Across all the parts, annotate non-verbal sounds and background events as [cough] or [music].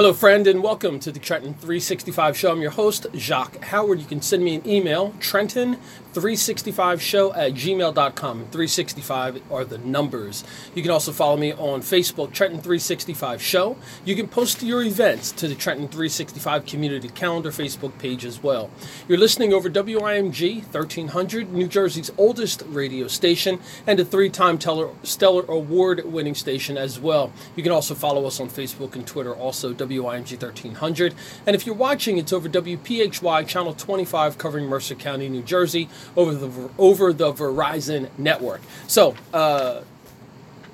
Hello, friend, and welcome to the Trenton 365 Show. I'm your host, Jacque Howard. You can send me an email, Trenton365show at gmail.com. 365 are the numbers. You can also follow me on Facebook, Trenton 365 Show. You can post your events to the Trenton 365 Community Calendar Facebook page as well. You're listening over WIMG 1300, New Jersey's oldest radio station, and a three time Stellar Award winning station as well. You can also follow us on Facebook and Twitter, also WIMG 1300. And if you're watching, it's over WPHY Channel 25 covering Mercer County, New Jersey, over the, over the Verizon network. So, uh,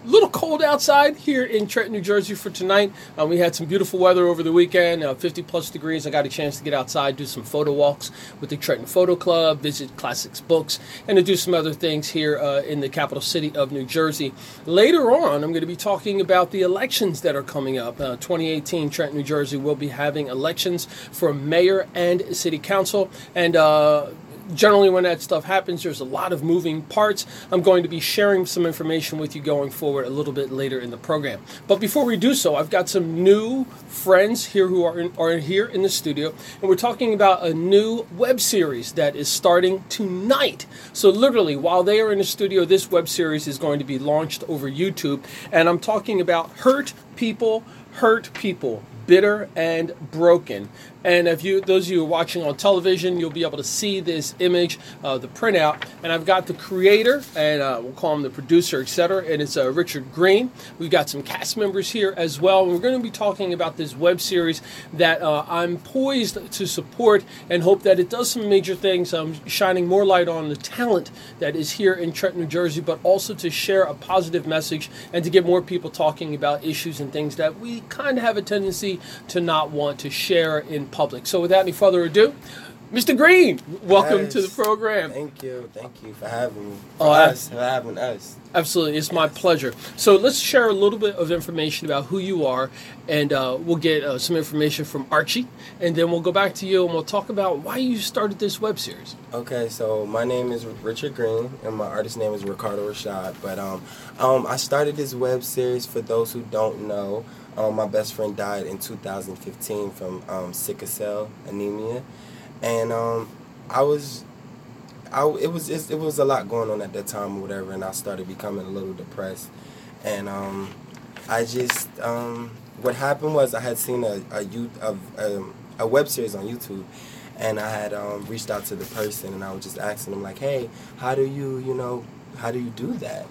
little cold outside here in Trenton, New Jersey for tonight. Um, we had some beautiful weather over the weekend, uh, 50 plus degrees. I got a chance to get outside, do some photo walks with the Trenton Photo Club, visit Classics Books, and to do some other things here uh, in the capital city of New Jersey. Later on, I'm going to be talking about the elections that are coming up. Uh, 2018, Trenton, New Jersey will be having elections for mayor and city council. And uh, generally when that stuff happens there's a lot of moving parts. I'm going to be sharing some information with you going forward a little bit later in the program. But before we do so i've got some new friends here who are, in, are here in the studio and we're talking about a new web series that is starting tonight. So literally while they are in the studio this web series is going to be launched over youtube and i'm talking about hurt people hurt people bitter and broken and if you, those of you watching on television, you'll be able to see this image, uh, the printout. And I've got the creator, and uh, we'll call him the producer, etc. And it's uh, Richard Green. We've got some cast members here as well. And we're going to be talking about this web series that uh, I'm poised to support and hope that it does some major things, um, shining more light on the talent that is here in Trenton, New Jersey, but also to share a positive message and to get more people talking about issues and things that we kind of have a tendency to not want to share in public. So without any further ado, Mr. Green, welcome yes. to the program. Thank you, thank you for having me. For oh, us, for having us. Absolutely, it's my pleasure. So let's share a little bit of information about who you are, and uh, we'll get uh, some information from Archie, and then we'll go back to you and we'll talk about why you started this web series. Okay, so my name is Richard Green, and my artist name is Ricardo Rashad. But um, um, I started this web series for those who don't know. Um, my best friend died in 2015 from um, sickle cell anemia, and um, I was, I it was it was a lot going on at that time or whatever, and I started becoming a little depressed, and um, I just um, what happened was I had seen a a, youth, a, a, um, a web series on YouTube, and I had um, reached out to the person, and I was just asking him like, hey, how do you you know how do you do that?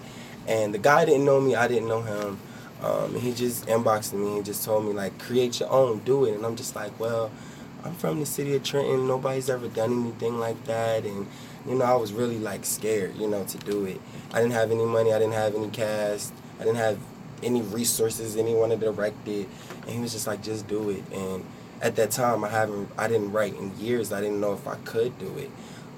And the guy didn't know me, I didn't know him um, he just inboxed me and just told me like create your own, do it. And I'm just like, well, I'm from the city of Trenton. Nobody's ever done anything like that, and you know I was really like scared, you know, to do it. I didn't have any money. I didn't have any cast. I didn't have any resources. Anyone to direct it, and he was just like, just do it. And at that time, I haven't, I didn't write in years. I didn't know if I could do it,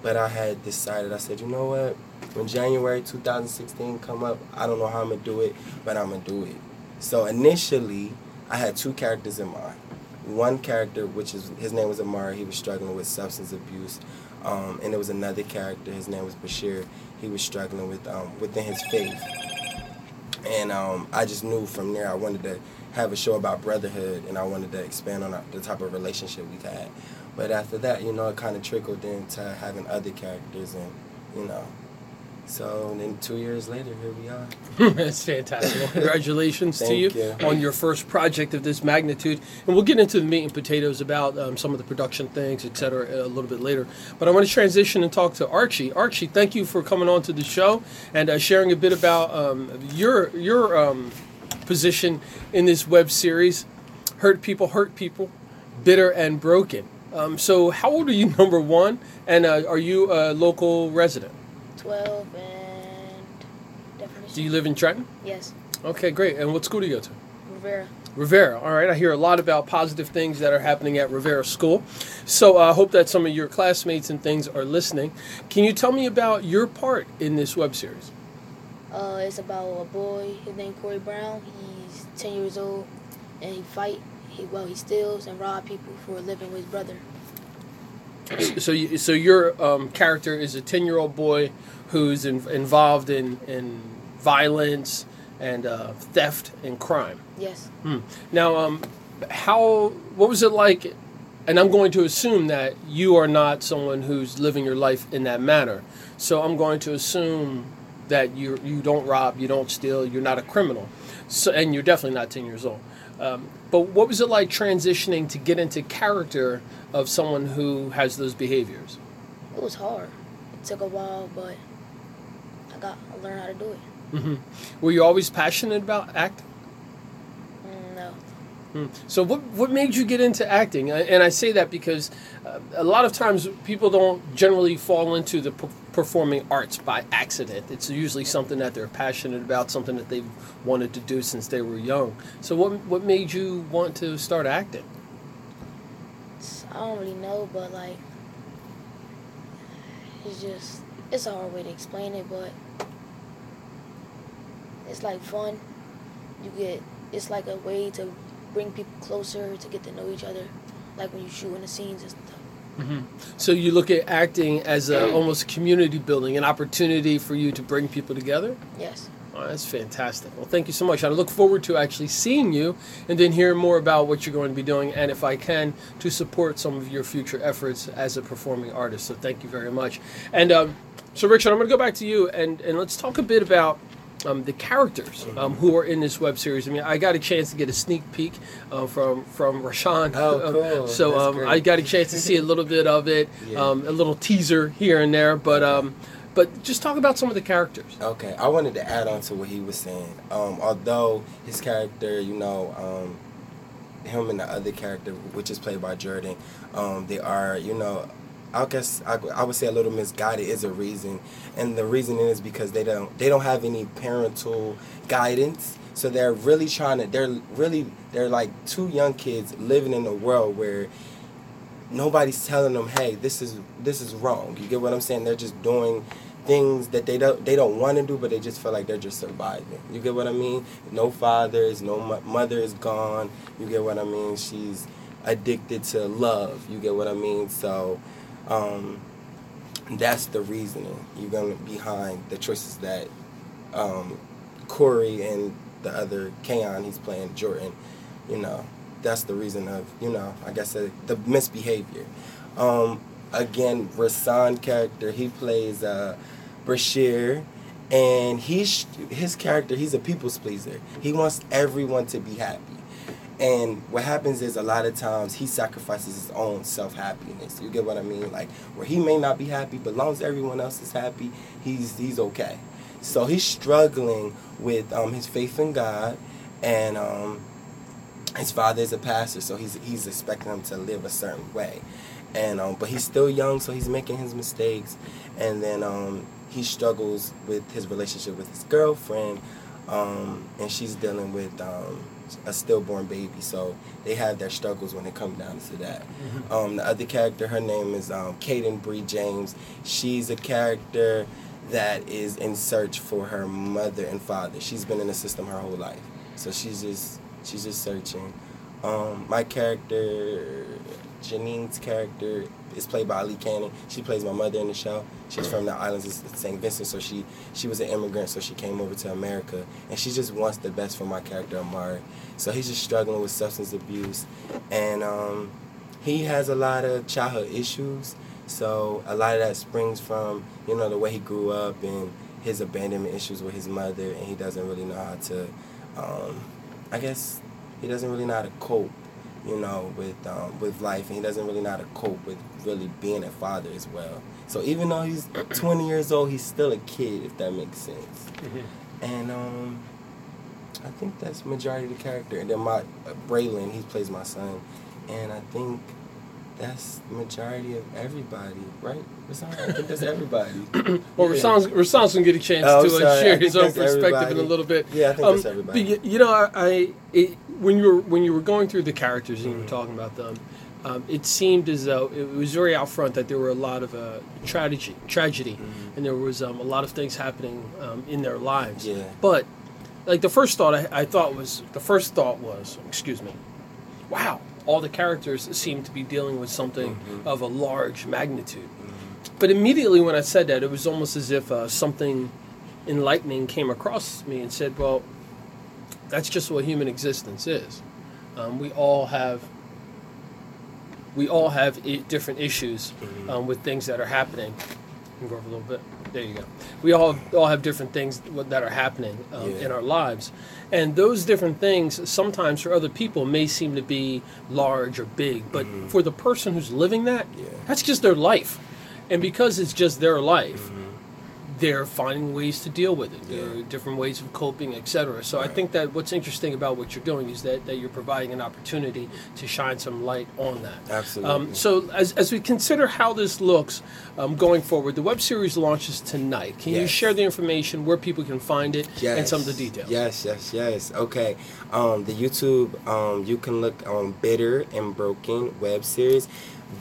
but I had decided. I said, you know what? When January 2016 come up, I don't know how I'm gonna do it, but I'm gonna do it. So initially, I had two characters in mind. One character, which is his name was Amari, he was struggling with substance abuse, um, and there was another character, his name was Bashir. He was struggling with um, within his faith, and um, I just knew from there I wanted to have a show about brotherhood, and I wanted to expand on the type of relationship we've had. But after that, you know, it kind of trickled into having other characters, and you know, so then two years later, here we are. [laughs] That's fantastic. Well, congratulations to you, you, on your first project of this magnitude. And we'll get into the meat and potatoes about um, some of the production things, et cetera, a little bit later. But I want to transition and talk to Archie. Archie, thank you for coming on to the show and uh, sharing a bit about um, your your um, position in this web series. Hurt people, hurt people, bitter and broken. Um, so, how old are you, [laughs] number one? And uh, are you a local resident? 12 and definition. Do you live in Trenton? Yes. Okay, great. And what school do you go to? Rivera. Rivera. All right. I hear a lot about positive things that are happening at Rivera School. So I uh, hope that some of your classmates and things are listening. Can you tell me about your part in this web series? Uh, it's about a boy. His name Corey Brown. He's 10 years old, and he fight. He well, he steals and rob people for a living with his brother. So, you, so your um, character is a ten-year-old boy who's in, involved in, in violence and uh, theft and crime. Yes. Hmm. Now, um, how what was it like? And I'm going to assume that you are not someone who's living your life in that manner. So I'm going to assume that you you don't rob, you don't steal, you're not a criminal. So and you're definitely not 10 years old. Um, but what was it like transitioning to get into character of someone who has those behaviors? It was hard. It took a while, but I got I learned how to do it. hmm Were you always passionate about acting? Mm, no. Mm. So what what made you get into acting? And I say that because uh, a lot of times people don't generally fall into the performing arts by accident. It's usually something that they're passionate about, something that they've wanted to do since they were young. So what what made you want to start acting? I don't really know, but like, it's just it's a hard way to explain it, but it's like fun. You get it's like a way to bring people closer to get to know each other, like when you shoot in the scenes and stuff. So you look at acting as a, almost community building, an opportunity for you to bring people together. Yes. Oh, that's fantastic. Well, thank you so much. I look forward to actually seeing you and then hearing more about what you're going to be doing and if I can to support some of your future efforts as a performing artist. So thank you very much. And um, so, Richard, I'm going to go back to you and, and let's talk a bit about um, the characters um, who are in this web series. I mean, I got a chance to get a sneak peek uh, from from Rashawn. Oh, [laughs] Um, cool. so um, great. I got a chance to see a little bit of it, [laughs] Yeah. um, a little teaser here and there. But um, but just talk about some of the characters. Okay, I wanted to add on to what he was saying. Um, although his character, you know, um, him and the other character, which is played by Jordan, um, they are, you know, I guess I, I would say a little misguided is a reason, and the reason is because they don't they don't have any parental guidance. So they're really trying to. They're really they're like two young kids living in a world where nobody's telling them, hey, this is this is wrong. You get what I'm saying? They're just doing things that they don't they don't want to do, but they just feel like they're just surviving. You get what I mean? No fathers, no mo- mother is gone. You get what I mean? She's addicted to love. You get what I mean? So. Um, that's the reasoning you're gonna behind the choices that um, Corey and the other Kaon he's playing Jordan. You know, that's the reason of you know I guess the misbehavior. Um, again, Rahsan character he plays uh, Bashir, and he's his character he's a people's pleaser. He wants everyone to be happy. And what happens is a lot of times he sacrifices his own self happiness. You get what I mean? Like where he may not be happy, but long as everyone else is happy, he's he's okay. So he's struggling with um, his faith in God, and um, his father is a pastor, so he's he's expecting him to live a certain way, and um, but he's still young, so he's making his mistakes, and then um, he struggles with his relationship with his girlfriend, um, and she's dealing with um, a stillborn baby, so they have their struggles when it comes down to that. Um, the other character, her name is um, Kaden Bree James. She's a character that is in search for her mother and father. She's been in the system her whole life, so she's just she's just searching. Um, my character, Janine's character, is played by Ali Cannon. She plays my mother in the show. She's from the islands of St. Vincent, so she she was an immigrant, so she came over to America, and she just wants the best for my character Amari. So he's just struggling with substance abuse, and um, he has a lot of childhood issues. So a lot of that springs from you know the way he grew up and his abandonment issues with his mother, and he doesn't really know how to. Um, I guess he doesn't really know how to cope, you know, with um, with life, and he doesn't really know how to cope with really being a father as well. So even though he's 20 years old, he's still a kid, if that makes sense. And um, I think that's majority of the character. And then my uh, Braylon, he plays my son, and I think that's the majority of everybody, right? Rahsan? I think that's everybody. [coughs] Well, Yeah. Rashawn's, Rashawn's gonna get a chance Oh, to uh, share his own perspective in a little bit. Yeah, I think Um, that's everybody. but you, you know, I, I it, when you were when you were going through the characters and you were Mhm. talking about them, um, it seemed as though it was very out front that there were a lot of uh, tragedy, tragedy, Mhm. and there was um, a lot of things happening um, in their lives. Yeah. But like the first thought I, I thought was the first thought was, excuse me, wow, all the characters seem to be dealing with something Mhm. of a large magnitude. Mhm. But immediately when I said that, it was almost as if uh, something enlightening came across me and said, "Well, that's just what human existence is. Um, we all have we all have I- different issues Mm-hmm. um, with things that are happening. You can go over a little bit. There you go. We all all have different things that are happening um, Yeah. in our lives, and those different things sometimes for other people may seem to be large or big, but for the person who's living that, Mm-hmm. Yeah. that's just their life, and because it's just their life, Mm-hmm. They're finding ways to deal with it. There are different ways of coping, etc. So I think that what's interesting about what you're doing is that, that you're providing an opportunity to shine some light on that. Absolutely. Um, so as, as we consider how this looks um, going forward, the web series launches tonight. Can you share the information where people can find it yes. and some of the details? Yes, yes, yes. Okay. Um, the YouTube, um, you can look on Bitter and Broken web series.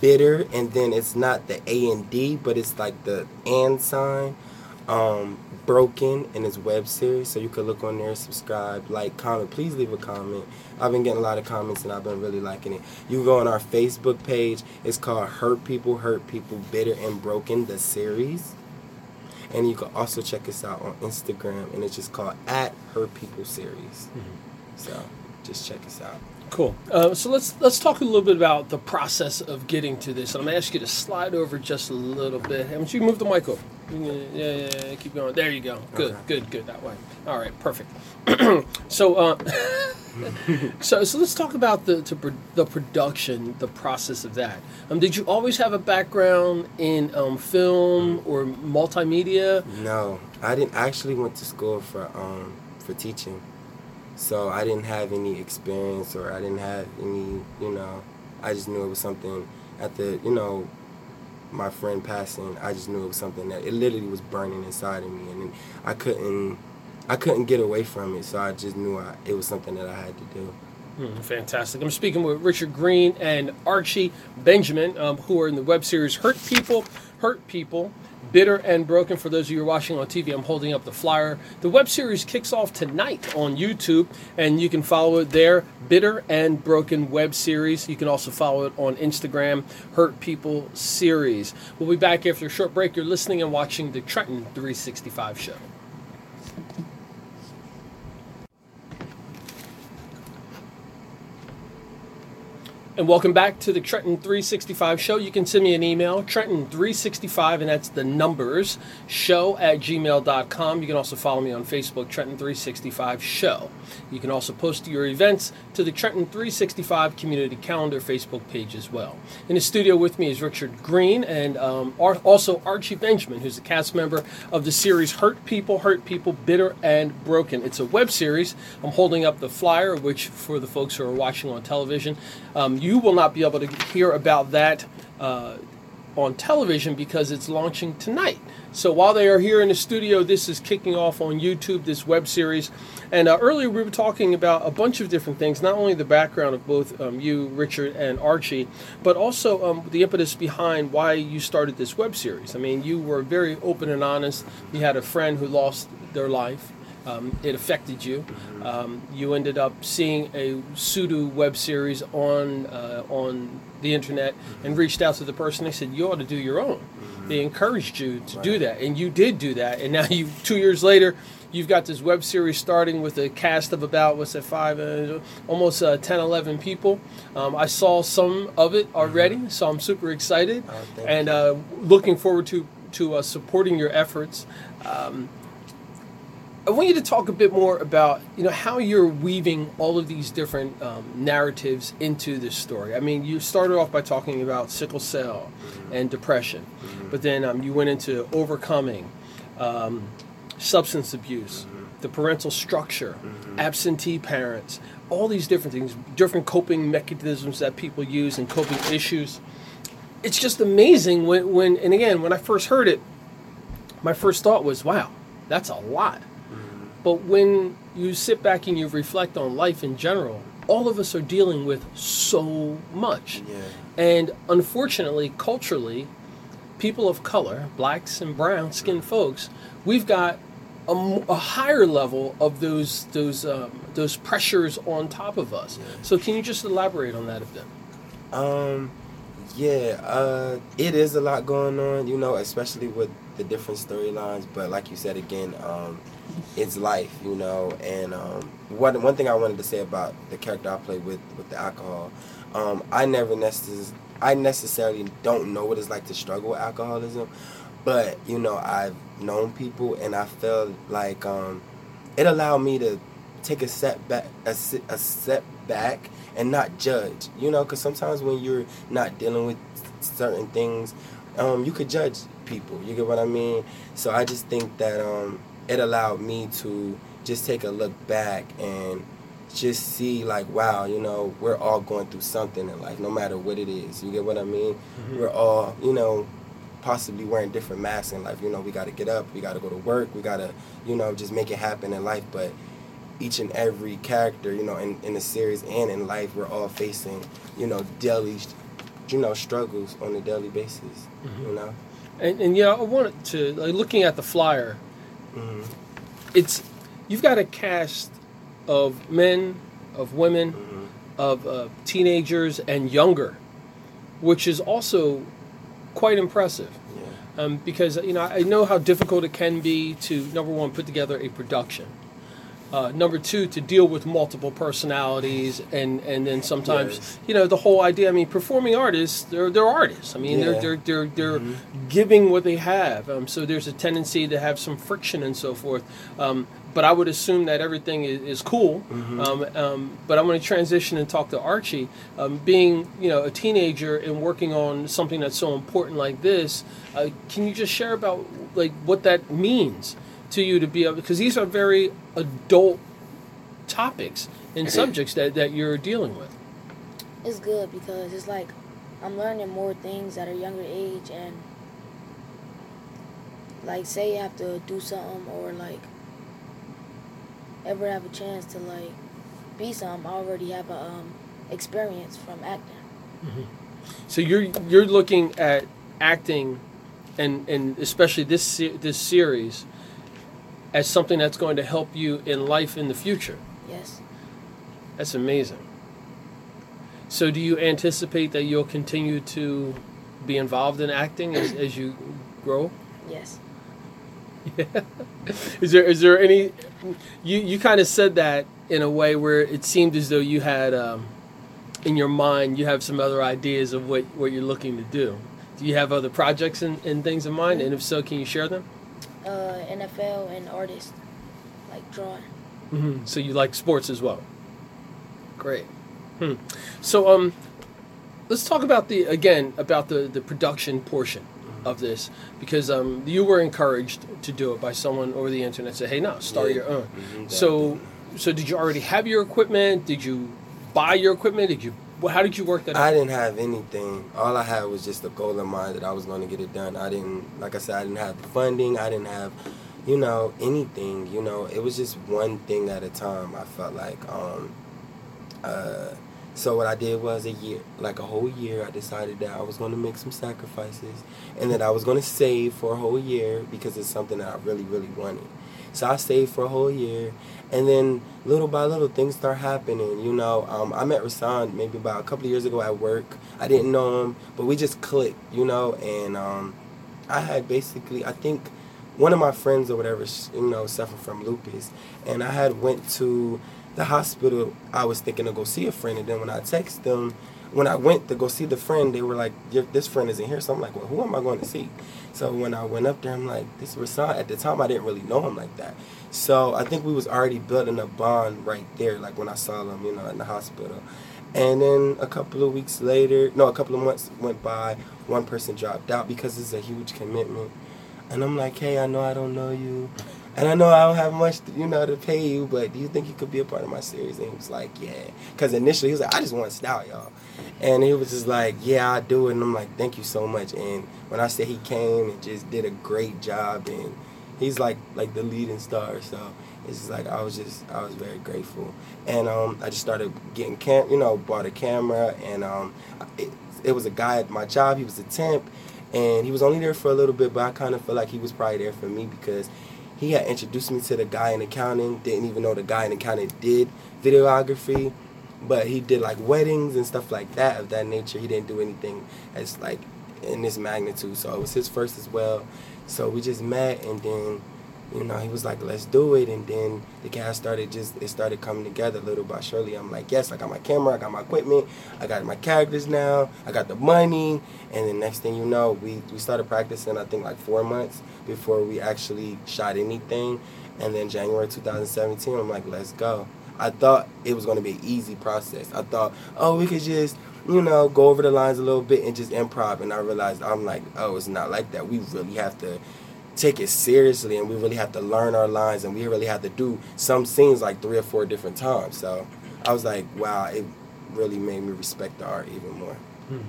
Bitter, and then it's not the A and D, but it's like the and sign. Um, Broken in his web series, so you can look on there, subscribe, like, comment. Please leave a comment. I've been getting a lot of comments, and I've been really liking it. You go on our Facebook page. It's called Hurt People, Hurt People, Bitter and Broken, the series. And you can also check us out on Instagram, and it's just called at Hurt People Series. So just check us out. Cool. Uh, so let's let's talk a little bit about the process of getting to this. I'm gonna ask you to slide over just a little bit. Much you move the mic over? Yeah, yeah, yeah, yeah, keep going. There you go. Good, Okay. good, good. That way. All right, perfect. [clears throat] so, uh, [laughs] so so let's talk about the pro- the production, the process of that. Um, did you always have a background in um, film or multimedia? No, I didn't actually went to school for um for teaching, so I didn't have any experience or I didn't have any you know, I just knew it was something at the you know, my friend passing. I just knew it was something that it literally was burning inside of me, and I couldn't I couldn't get away from it. So I just knew I, it was something that I had to do. Hmm, fantastic. I'm speaking with Richard Green and Archie Benjamin, um, who are in the web series Hurt People, Hurt People, Bitter and Broken. For those of you who are watching on TV, I'm holding up the flyer. The web series kicks off tonight on YouTube, and you can follow it there, Bitter and Broken web series. You can also follow it on Instagram, Hurt People series. We'll be back after a short break. You're listening and watching the Trenton 365 show. And welcome back to the Trenton 365 show. You can send me an email, Trenton365, and that's the numbers, show at gmail.com. You can also follow me on Facebook, Trenton 365 Show. You can also post your events to the Trenton 365 Community Calendar Facebook page as well. In the studio with me is Richard Green and um, also Archie Benjamin, who's a cast member of the series Hurt People, Hurt People, Bitter and Broken. It's a web series. I'm holding up the flyer, which for the folks who are watching on television, um, you will not be able to hear about that uh, on television because it's launching tonight. So while they are here in the studio, this is kicking off on YouTube, this web series. And uh, earlier we were talking about a bunch of different things, not only the background of both um, you, Richard, and Archie, but also um, the impetus behind why you started this web series. I mean, you were very open and honest. You had a friend who lost their life. Um, it affected you. Um, you ended up seeing a pseudo web series on uh, on the internet and reached out to the person. They said you ought to do your own. They encouraged you to do that, and you did do that. And now you, two years later, you've got this web series starting with a cast of about what's that five, uh, almost uh, 10, 11 people. Um, I saw some of it already, so I'm super excited Oh, and uh, looking forward to to uh, supporting your efforts. Um, I want you to talk a bit more about you know how you're weaving all of these different um, narratives into this story. I mean, you started off by talking about sickle cell and depression, but then um, you went into overcoming um, substance abuse, the parental structure, absentee parents, all these different things, different coping mechanisms that people use and coping issues. It's just amazing when, when and again when I first heard it, my first thought was, "Wow, that's a lot." But when you sit back and you reflect on life in general, all of us are dealing with so much. Yeah. And unfortunately, culturally, people of color, blacks and brown skinned folks, we've got a higher level of those those um, those pressures on top of us. So can you just elaborate on that a bit? Um, yeah, uh, it is a lot going on, you know, especially with the different storylines. But like you said again, um, it's life, you know. And um, one one thing I wanted to say about the character I play with with the alcohol, um, I never necessarily I necessarily don't know what it's like to struggle with alcoholism, but you know I've known people and I felt like um, it allowed me to take a step back a, a step back and not judge you know because sometimes when you're not dealing with certain things um, you could judge people you get what i mean? So i just think that um, it allowed me to just take a look back and just see like wow you know we're all going through something in life no matter what it is you get what i mean? Mm-hmm. we're all you know possibly wearing different masks in life you know we got to get up we got to go to work we got to you know just make it happen in life but each and every character you know in, in the series and in life we're all facing you know daily you know struggles on a daily basis you know And, and yeah, I wanted to like looking at the flyer. hmm It's you've got a cast of men, of women, hmm of uh, teenagers and younger, which is also quite impressive. yeah Um, because you know I know how difficult it can be to number one put together a production, uh, number two to deal with multiple personalities, and and then sometimes Yes. you know the whole idea. I mean, performing artists they're they're artists. I mean Yeah. they're they're they're they're Mhm. giving what they have. Um, so there's a tendency to have some friction and so forth. Um, but I would assume that everything is, is cool. Mhm. Um, um, but I'm going to transition and talk to Archie. Um, being you know a teenager and working on something that's so important like this, uh, can you just share about like what that means to you to be able because these are very adult topics and subjects that, that you're dealing with. It's good because it's like I'm learning more things at a younger age and like say you have to do something or like ever have a chance to like be something, I already have a um, experience from acting. So you're you're looking at acting, and and especially this this series, as something that's going to help you in life in the future. Yes. That's amazing. So do you anticipate that you'll continue to be involved in acting as, as you grow? Yes. Yeah. [laughs] Is there is there any? You you kind of said that in a way where it seemed as though you had um, in your mind you have some other ideas of what what you're looking to do. Do you have other projects and, and things in mind? And if so, can you share them? Uh, NFL and artist, like drawing. hmm So you like sports as well. Great. Hmm. So um, let's talk about the again about the the production portion of this because um you were encouraged to do it by someone over the internet. Say, hey, no, start Yeah. your own. Mhm, So so did you already have your equipment? Did you buy your equipment? Did you? Wh- How did you work that? I out? didn't have anything. All I had was just a goal in mind that I was going to get it done. I didn't, like I said, I didn't have the funding. I didn't have, you know, anything. You know, it was just one thing at a time. I felt like, um, uh, so what I did was a year, like a whole year. I decided that I was going to make some sacrifices, and that I was going to save for a whole year because it's something that I really, really wanted. So I saved for a whole year, and then little by little things start happening. You know, um, I met Rahsan maybe about a couple of years ago at work. I didn't know him, but we just clicked. You know, and um, I had basically, I think, one of my friends or whatever, you know, suffered from lupus, and I had went to the hospital. I was thinking to go see a friend, and then when I texted them, when I went to go see the friend, they were like, "This friend isn't here." So I'm like, "Well, who am I going to see?" So when I went up there, I'm like, "This is Rahsan." At the time, I didn't really know him like that. So I think we was already building a bond right there, like when I saw him, you know, in the hospital. And then a couple of weeks later, no, a couple of months went by. One person dropped out because it's a huge commitment. And I'm like, hey, I know I don't know you. And I know I don't have much, to, you know, to pay you, but do you think you could be a part of my series? And he was like, yeah. Because initially he was like, I just want to style y'all. And he was just like, yeah, I do it. And I'm like, thank you so much. And when I said he came and just did a great job, and he's like like the leading star. So it's just like I was just I was very grateful. And um, I just started getting cam, you know, bought a camera, and um, it, it was a guy at my job. He was a temp, and he was only there for a little bit, but I kind of feel like he was probably there for me because he had introduced me to the guy in accounting. Didn't even know the guy in accounting did videography, but he did like weddings and stuff like that of that nature. He didn't do anything as like in this magnitude, so it was his first as well. So we just met, and then you know, he was like, let's do it. And then the cast started just, it started coming together little by surely. I'm like, yes, I got my camera, I got my equipment, I got my characters now, I got the money. And then next thing you know, we, we started practicing, I think like four months before we actually shot anything. And then January 2017, I'm like, let's go. I thought it was going to be an easy process. I thought, oh, we could just, you know, go over the lines a little bit and just improv. And I realized, I'm like, oh, it's not like that. We really have to take it seriously and we really have to learn our lines and we really have to do some scenes like three or four different times. So I was like, wow, it really made me respect the art even more. Hmm.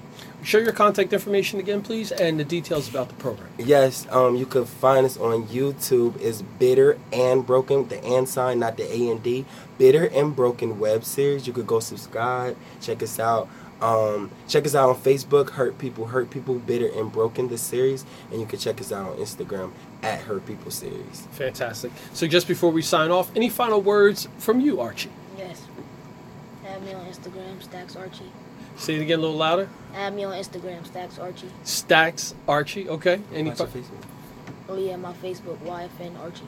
Share your contact information again, please, and the details about the program. Yes, um, you can find us on YouTube. It's Bitter and Broken, the and sign, not the A and D. Bitter and Broken web series. You could go subscribe, check us out. Um, check us out on Facebook, Hurt People, Hurt People, Bitter and Broken, the series, and you can check us out on Instagram at Hurt People Series. Fantastic. So just before we sign off, any final words from you, Archie? Yes. Add me on Instagram, Stacks Archie. Say it again a little louder. Add me on Instagram, Stacks Archie. Stacks Archie. Okay. Any fi- Facebook? Oh yeah, my Facebook, YFN Archie.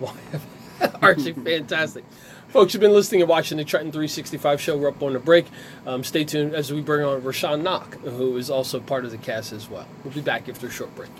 YFN [laughs] Archie, fantastic. Folks, you've been listening and watching the Trenton 365 show. We're up on the break. Um, stay tuned as we bring on Rahsan Nock, who is also part of the cast as well. We'll be back after a short break.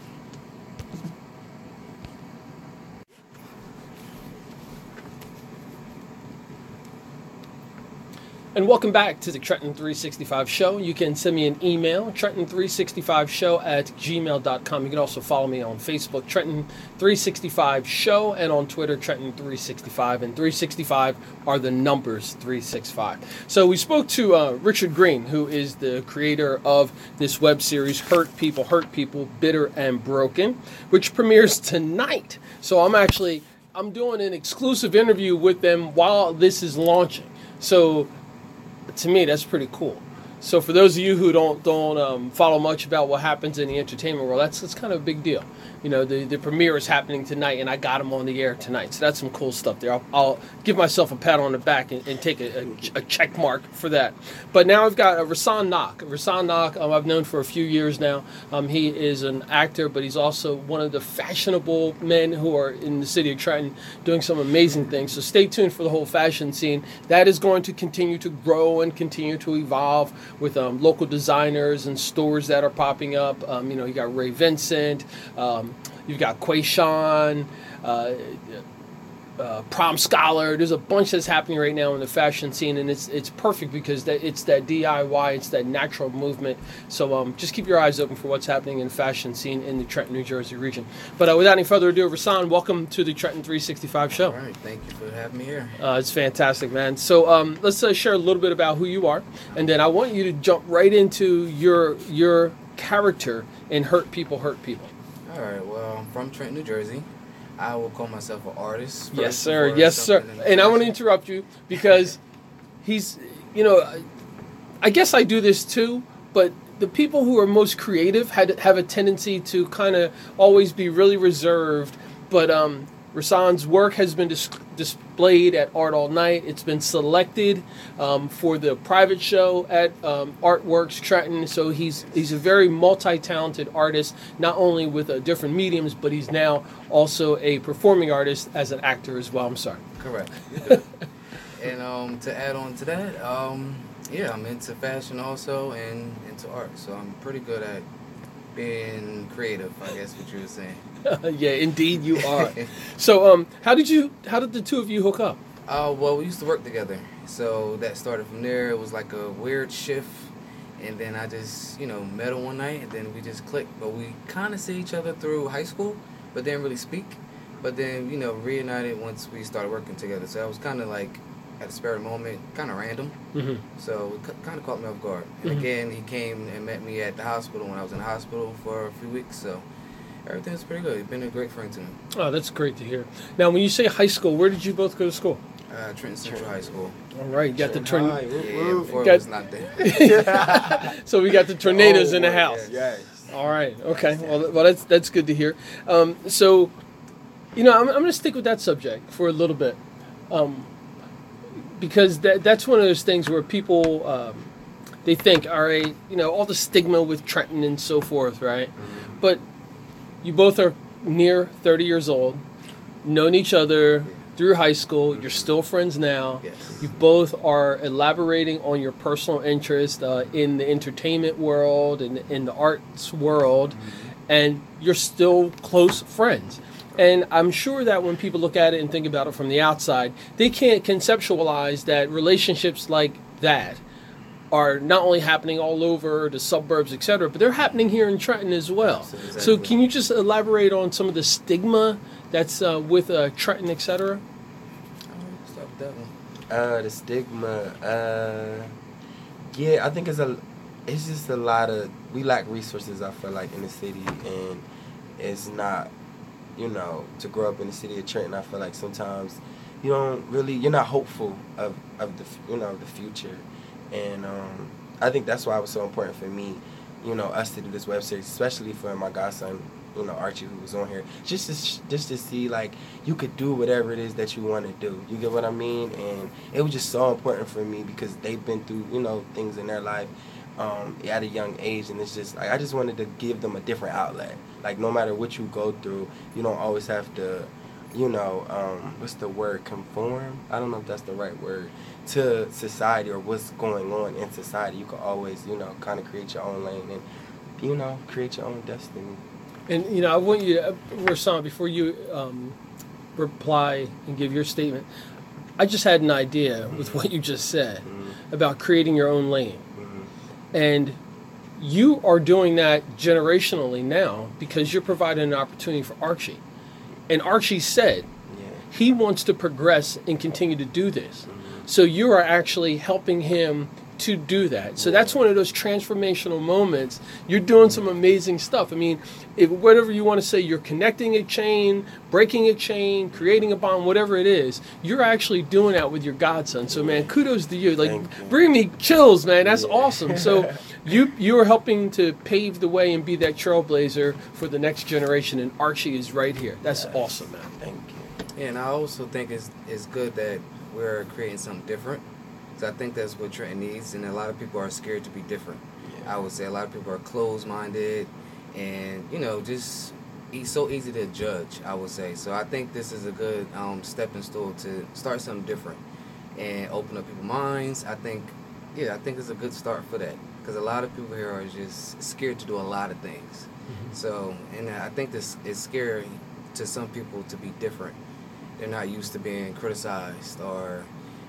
And welcome back to the Trenton 365 Show. You can send me an email, Trenton365Show at gmail.com. You can also follow me on Facebook, Trenton365 Show, and on Twitter, Trenton365. And 365 are the numbers 365. So we spoke to uh, Richard Green, who is the creator of this web series, Hurt People, Hurt People, Bitter and Broken, which premieres tonight. So I'm actually, I'm doing an exclusive interview with them while this is launching. So to me, that's pretty cool. So for those of you who don't don't um, follow much about what happens in the entertainment world, that's that's kind of a big deal you know, the, the premiere is happening tonight, and I got them on the air tonight. So that's some cool stuff there. I'll, I'll give myself a pat on the back and, and take a, a, a, check mark for that. But now I've got a Rahsan Nock. Rahsan Nock, um, I've known for a few years now. Um, he is an actor, but he's also one of the fashionable men who are in the city of Trenton doing some amazing things. So stay tuned for the whole fashion scene. That is going to continue to grow and continue to evolve with um, local designers and stores that are popping up. Um, you know, you got Ray Vincent. Um, You've got Quayshawn, uh, uh, prom scholar. There's a bunch that's happening right now in the fashion scene, and it's it's perfect because that, it's that DIY, it's that natural movement. So um, just keep your eyes open for what's happening in the fashion scene in the Trenton, New Jersey region. But uh, without any further ado, Rahsan, welcome to the Trenton 365 show. All right, thank you for having me here. Uh, it's fantastic, man. So um, let's uh, share a little bit about who you are, and then I want you to jump right into your your character in Hurt People, Hurt People. All right. Well, I'm from Trenton, New Jersey. I will call myself an artist. Yes, sir. Yes, sir. And I want to interrupt you because [laughs] he's, you know, I guess I do this too, but the people who are most creative had have a tendency to kind of always be really reserved. But um, Rahsan's work has been dis- displayed at Art All Night. It's been selected um, for the private show at um, Artworks Trenton. So he's he's a very multi-talented artist, not only with uh, different mediums, but he's now also a performing artist as an actor as well. I'm sorry. Correct. [laughs] [laughs] and um, to add on to that, um, yeah, I'm into fashion also and into art. So I'm pretty good at being creative. I guess what you were saying. [laughs] yeah, indeed you are. [laughs] so, um, how did you? How did the two of you hook up? Uh, well, we used to work together, so that started from there. It was like a weird shift, and then I just, you know, met her one night, and then we just clicked. But we kind of see each other through high school, but didn't really speak. But then, you know, reunited once we started working together. So I was kind of like at a spare moment, kind of random. Mm-hmm. So it kind of caught me off guard. And mm-hmm. again, he came and met me at the hospital when I was in the hospital for a few weeks. So everything's pretty good. He's been a great friend to me. Oh, that's great to hear. Now, when you say high school, where did you both go to school? Uh, Trenton Central High School. All right, you got the tornado. Yeah, before got, it was not there. [laughs] so we got the tornadoes oh, in the house. Yes. All right. Okay. Well, well, that's that's good to hear. Um, so, you know, I'm, I'm going to stick with that subject for a little bit, um, because that that's one of those things where people um, they think, all right, you know, all the stigma with Trenton and so forth, right? Mm-hmm. But you both are near 30 years old, known each other through high school. You're still friends now. Yes. You both are elaborating on your personal interest uh, in the entertainment world and in the arts world, and you're still close friends. And I'm sure that when people look at it and think about it from the outside, they can't conceptualize that relationships like that are not only happening all over the suburbs, et cetera, but they're happening here in Trenton as well. So, can you just elaborate on some of the stigma that's uh, with uh, Trenton, et cetera? Start with that one. Uh, the stigma. Uh, yeah, I think it's a. It's just a lot of we lack resources. I feel like in the city, and it's not, you know, to grow up in the city of Trenton. I feel like sometimes you don't really you're not hopeful of of the you know the future, and um, I think that's why it was so important for me, you know, us to do this web series, especially for my godson, you know, Archie, who was on here, just to just to see like you could do whatever it is that you want to do. You get what I mean? And it was just so important for me because they've been through you know things in their life um, at a young age, and it's just like I just wanted to give them a different outlet. Like no matter what you go through, you don't always have to, you know, um, what's the word? Conform? I don't know if that's the right word to society or what's going on in society. You can always, you know, kind of create your own lane and, you know, create your own destiny. And you know, I want you, to, Rahsan, before you um, reply and give your statement, I just had an idea with what you just said Mhm. about creating your own lane, Mhm. and you are doing that generationally now because you're providing an opportunity for Archie, and Archie said Yeah. he wants to progress and continue to do this. Mhm. So you are actually helping him to do that. So that's one of those transformational moments. You're doing some amazing stuff. I mean, if whatever you want to say, you're connecting a chain, breaking a chain, creating a bond, whatever it is, you're actually doing that with your godson. So man, kudos to you. Like you. bring me chills, man. That's Yeah. awesome. So [laughs] you you are helping to pave the way and be that trailblazer for the next generation and Archie is right here. That's Yes. awesome, man. Thank you. And I also think it's it's good that we're creating something different. Because I think that's what Trenton needs, and a lot of people are scared to be different. I would say a lot of people are closed minded, and you know just it's so easy to judge. I would say so. I think this is a good um, stepping stool to start something different and open up people's minds. I think yeah, I think it's a good start for that because a lot of people here are just scared to do a lot of things. So, and I think this is scary to some people to be different. They're not used to being criticized or,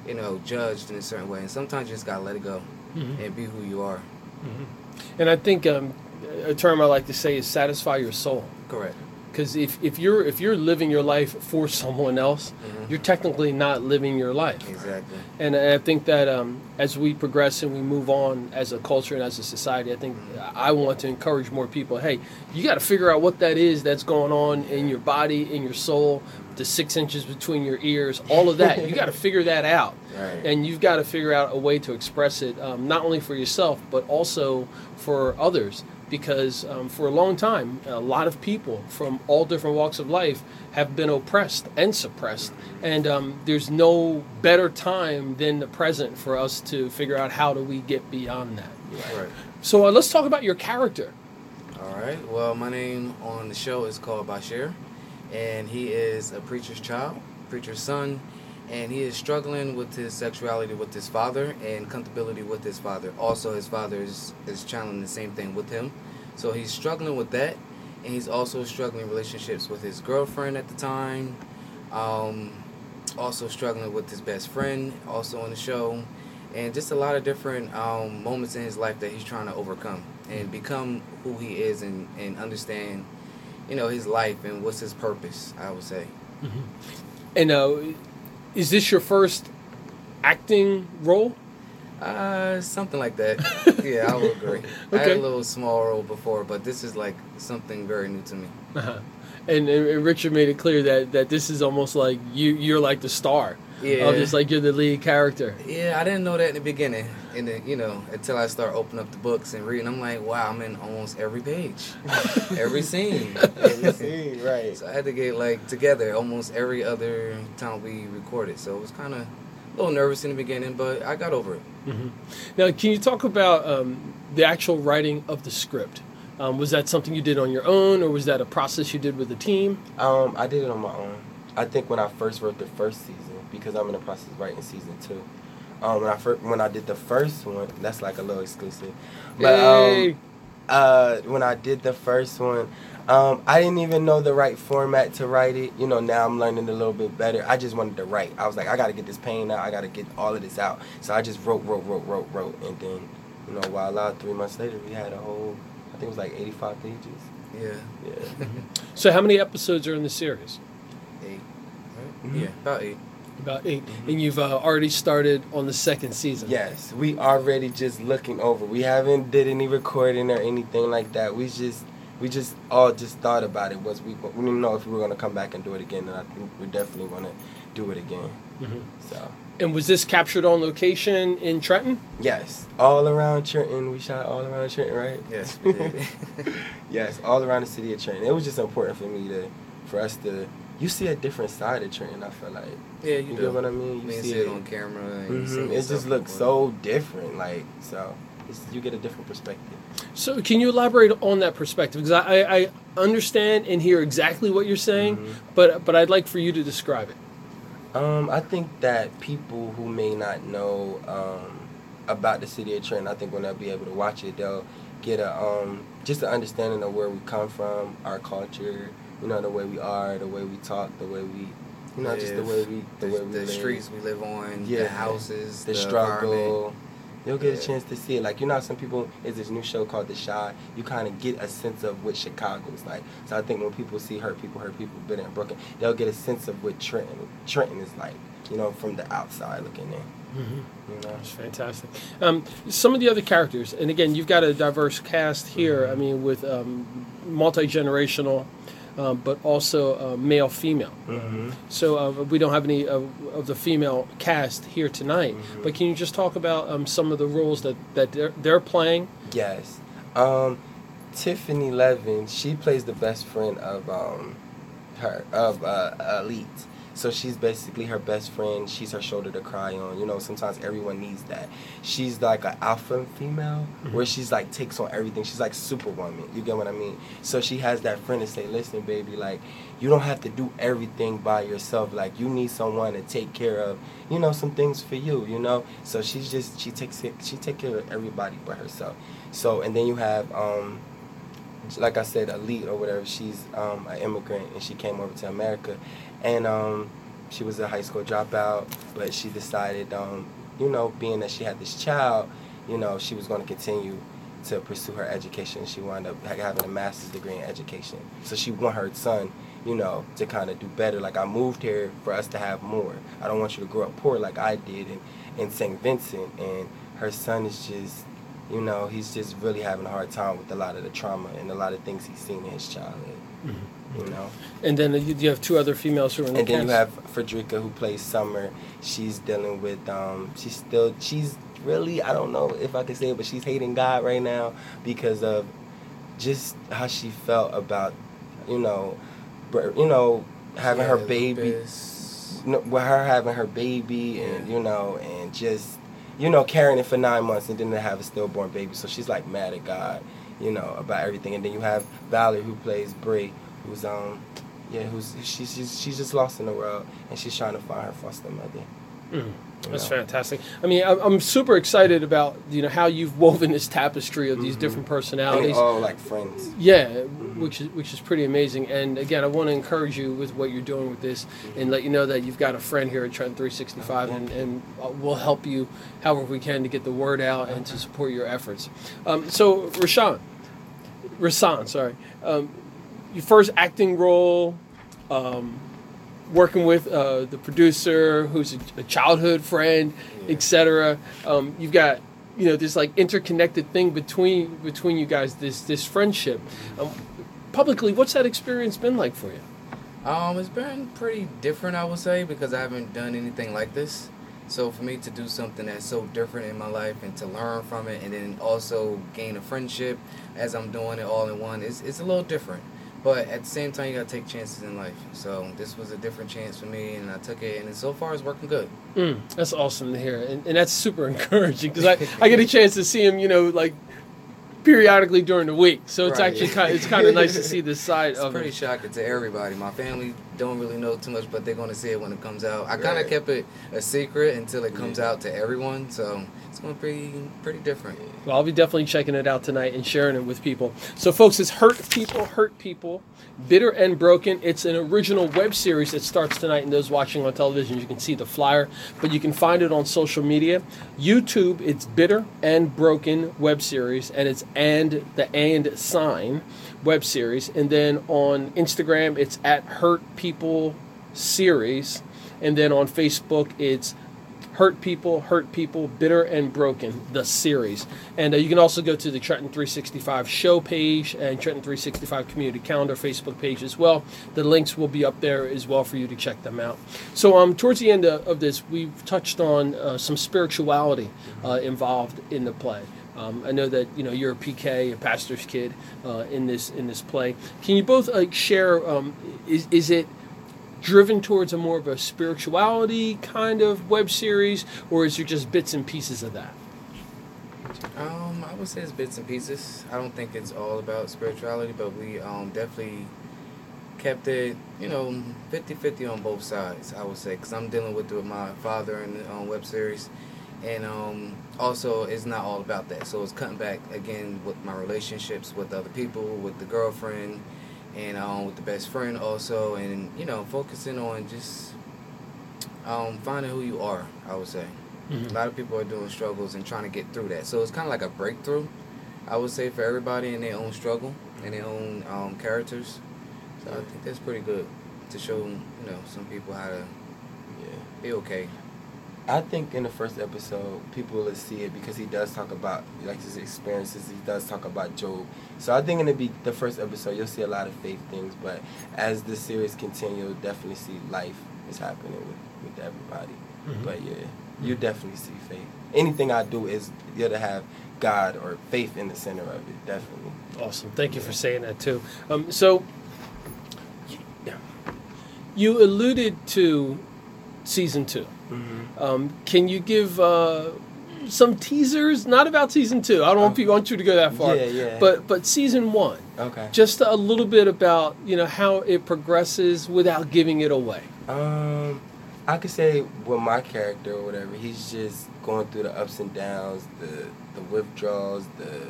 you know, judged in a certain way. And sometimes you just gotta let it go Mhm. and be who you are. And I think um, a term I like to say is satisfy your soul. Correct. Because if, if you're if you're living your life for someone else, Mhm. you're technically not living your life. Exactly. And I think that um, as we progress and we move on as a culture and as a society, I think I want to encourage more people. Hey, you got to figure out what that is that's going on in your body, in your soul, the six inches between your ears, all of that. you got to [laughs] figure that out. Right. And you've got to figure out a way to express it, um, not only for yourself, but also for others. Because um, for a long time, a lot of people from all different walks of life have been oppressed and suppressed. And um, there's no better time than the present for us to figure out how do we get beyond that. Right. So uh, let's talk about your character. All right. Well, my name on the show is called Bashir, and he is a preacher's child, preacher's son, and he is struggling with his sexuality with his father and comfortability with his father. Also, his father is, is challenging the same thing with him. So he's struggling with that, and he's also struggling relationships with his girlfriend at the time. Um, also struggling with his best friend, also on the show, and just a lot of different um, moments in his life that he's trying to overcome and become who he is and, and understand, you know, his life and what's his purpose. I would say. And uh, is this your first acting role? Uh, something like that. [laughs] yeah, I would agree. I had a little small role before, but this is like something very new to me. Uh-huh. And, and Richard made it clear that, that this is almost like you you're like the star Yeah. of this, like you're the lead character. Yeah, I didn't know that in the beginning, and then you know until I start opening up the books and reading, I'm like, wow, I'm in almost every page, [laughs] every scene. Every scene, right. So I had to get like together almost every other time we recorded. So it was kind of a little nervous in the beginning, but I got over it. Now, can you talk about um, the actual writing of the script? Um, was that something you did on your own, or was that a process you did with the team? Um, I did it on my own. I think when I first wrote the first season, because I'm in the process of writing season two. Um, when I first, when I did the first one, that's like a little exclusive. But um, uh, when I did the first one, um, I didn't even know the right format to write it. You know, now I'm learning a little bit better. I just wanted to write. I was like, I got to get this pain out. I got to get all of this out. So I just wrote, wrote, wrote, wrote, wrote, and then, you know, while out three months later, we had a whole. I think it was like 85 pages. Yeah. Yeah. [laughs] So, how many episodes are in the series? Eight. Right? Mhm. Yeah, about eight. About 8 and you've uh, already started on the second season. Yes, we already just looking over. We haven't did any recording or anything like that. We just we just all just thought about it. Was we we didn't know if we were gonna come back and do it again, and I think we're definitely gonna do it again. Mhm. So And was this captured on location in Trenton? yes, all around Trenton. We shot all around Trenton, right? Yes, we did. [laughs] yes, all around the city of Trenton. It was just important for me to for us to. You see a different side of Trenton. I feel like yeah, you, you, get do. what I mean. You see it on camera. And you see Mhm, it It just looks so different. Like so, it's, you get a different perspective. So, can you elaborate on that perspective? Because I, I, I understand and hear exactly what you're saying, Mhm. but but I'd like for you to describe it. Um, I think that people who may not know um, about the city of Trenton, I think when they'll be able to watch it, they'll get a um, just an understanding of where we come from, our culture, you know, the way we are, the way we talk, the way we, you know, just the way we, the, the, way we the live, streets we live on, Yeah. the houses, the, the, struggle. environment. You'll get a chance to see it. Like you know, some people is this new show called The Chi. You kind of get a sense of what Chicago's like. So I think when people see hurt people, hurt people, bitter and broken, they'll get a sense of what Trenton, Trenton is like. You know, from the outside looking in. You know. That's fantastic. Um, some of the other characters, and again, you've got a diverse cast here. I mean, with um, multi generational, um, but also uh, male female. Mm-hmm. So uh, we don't have any of, of the female cast here tonight. Mhm. But can you just talk about um, some of the roles that that they're, they're playing? Yes. Um, Tiffany Levin, she plays the best friend of um, her of uh, Elite. So she's basically her best friend. She's her shoulder to cry on. You know, sometimes everyone needs that. She's like an alpha female where she's like takes on everything. She's like superwoman. You get what I mean? So she has that friend to say, "Listen, baby, like you don't have to do everything by yourself. Like you need someone to take care of, you know, some things for you. You know." So she's just she takes it. She take care of everybody but herself. So and then you have um, like I said, elite or whatever. She's um, an immigrant and she came over to America, and um, she was a high school dropout. But she decided, um, you know, being that she had this child, you know, she was going to continue to pursue her education. She wound up having a master's degree in education. So she want her son, you know, to kind of do better. Like I moved here for us to have more. I don't want you to grow up poor like I did in, in St. Vincent. And her son is just, you know, he's just really having a hard time with a lot of the trauma and a lot of things he's seen in his childhood. You know. And then you, you have two other females who are in the And then you have Frederica who plays Summer. She's dealing with um she's still she's really I don't know if I can say it, but she's hating God right now because of just how she felt about you know you know having her baby no, with her having her baby and you know and just you know carrying it for nine months and then to have a stillborn baby. So she's like mad at god you know about everything. And then you have valerie who plays brie who's um yeah who's she's she's, she's just lost in the world and she's trying to find her foster mother Mm, that's know. fantastic. I mean, I'm, I'm super excited about you know how you've woven this tapestry of these Mhm. different personalities. all like friends Yeah, which is which is pretty amazing. And again, I want to encourage you with what you're doing with this, and let you know that you've got a friend here at Trent 365, and, and uh, we'll help you however we can to get the word out and to support your efforts. Um, so, Rashawn, Rahsan, sorry, um, your first acting role. Um, Working with uh, the producer, who's a, a childhood friend, Yeah. etc. Um, you've got, you know, this like interconnected thing between between you guys. This this friendship. Um, publicly, what's that experience been like for you? Um, it's been pretty different, I would say, because I haven't done anything like this. So for me to do something that's so different in my life and to learn from it, and then also gain a friendship as I'm doing it all in one, it's it's a little different. But at the same time, you gotta take chances in life. So this was a different chance for me, and I took it, and so far it's working good. Mm, that's awesome to hear, and, and that's super [laughs] encouraging because I, I get a [laughs] chance to see him, you know, like periodically during the week. So it's Right, actually yeah. kind of, it's kind of nice to see this [laughs] side of It's of pretty it. shocking to everybody. My family don't really know too much, but they're gonna see it when it comes out. I kind Right. of kept it a secret until it comes Yeah. out to everyone, so it's gonna be pretty different. Well, I'll be definitely checking it out tonight and sharing it with people. So, folks, it's Hurt People, Hurt People, Bitter and Broken. It's an original web series that starts tonight, and those watching on television, you can see the flyer, but you can find it on social media. YouTube, it's Bitter and Broken web series, and it's and the and sign web series. And then on Instagram, it's at Hurt People Series. And then on Facebook, it's Hurt People, Hurt People, Bitter and Broken, the series. And uh, you can also go to the Trenton 365 show page and Trenton 365 community calendar Facebook page as well. The links will be up there as well for you to check them out. So, um, towards the end of, of this, we've touched on uh, some spirituality uh, involved in the play. Um, I know that you know you're a PK, a pastor's kid, uh, in this in this play. Can you both like share? Um, is is it driven towards a more of a spirituality kind of web series, or is there just bits and pieces of that? Um, I would say it's bits and pieces. I don't think it's all about spirituality, but we um, definitely kept it, you know, 50-50 on both sides, I would say, because I'm dealing with it with my father in the um, web series. And um, also, it's not all about that. So it's cutting back, again, with my relationships with other people, with the girlfriend, and um, with the best friend also, and, you know, focusing on just um, finding who you are, I would say. A lot of people are doing struggles and trying to get through that. So it's kind of like a breakthrough, I would say, for everybody in their own struggle and their own um, characters. So I think that's pretty good to show, you know, some people how to Yeah. be okay. I think in the first episode, people will see it because he does talk about like his experiences. He does talk about Job. So I think in the be- the first episode, you'll see a lot of faith things. But as the series continues, you'll definitely see life is happening with, with everybody. Mhm. But yeah, you definitely see faith. Anything I do is you're to have God or faith in the center of it. Definitely. Awesome. Thank you for saying that too. Um, so, you alluded to season 2 Mm-hmm. Um, can you give uh, some teasers? Not about season two. I don't want, want you to go that far. Yeah, yeah. But but season one. Okay. Just a little bit about you know how it progresses without giving it away. Um, I could say with my character or whatever, he's just going through the ups and downs, the the withdrawals, the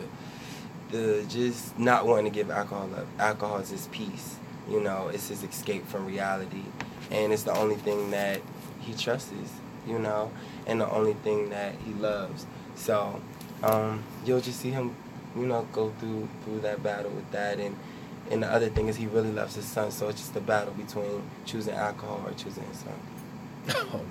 the just not wanting to give alcohol up. Alcohol is his peace. You know, it's his escape from reality, and it's the only thing that he trusts. You know, and the only thing that he loves. So, um, you'll just see him, you know, go through through that battle with that and. And the other thing is he really loves his son, so it's just a battle between choosing alcohol or choosing his son. [laughs] Oh man,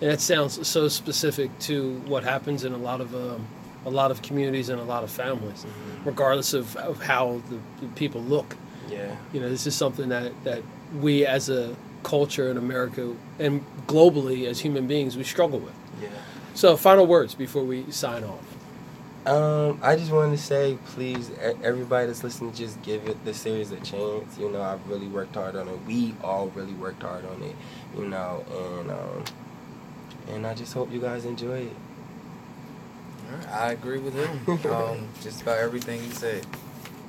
and that sounds so specific to what happens in a lot of um, a lot of communities and a lot of families, Mhm. regardless of, of how the, the people look. Yeah. You know, this is something that that we as a culture in America and globally as human beings we struggle with. Yeah. So, final words before we sign off. Um, I just wanted to say, please, e- everybody that's listening, just give it the series a chance. You know, I've really worked hard on it. We all really worked hard on it. You know, and um, and I just hope you guys enjoy it. I agree with him. [laughs] um, just about everything he said.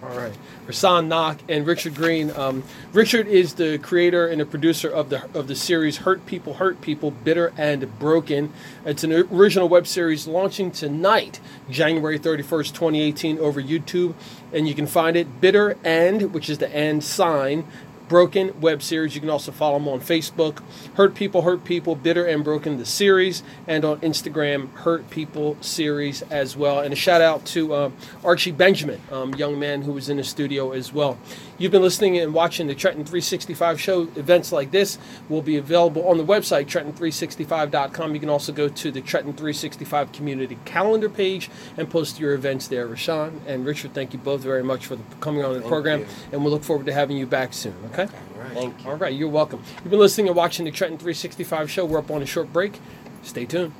All right, Rahsan Nock and Richard Green. Um, Richard is the creator and the producer of the of the series "Hurt People, Hurt People, Bitter and Broken." It's an original web series launching tonight, January thirty first, twenty eighteen, over YouTube, and you can find it "Bitter and," which is the and sign. Broken web series. You can also follow them on Facebook, Hurt People, Hurt People, Bitter and Broken, the series, and on Instagram, Hurt People series as well. And a shout out to uh, Archie Benjamin, um, young man who was in the studio as well. You've been listening and watching the Trenton 365 show. Events like this will be available on the website, Trenton365.com. You can also go to the Trenton 365 community calendar page and post your events there. Rashawn and Richard, thank you both very much for the, coming on the Thank program, you. and we look forward to having you back soon. Okay? All right. Thank you. All right, you're welcome. You've been listening and watching the Trenton 365 show. We're up on a short break. Stay tuned.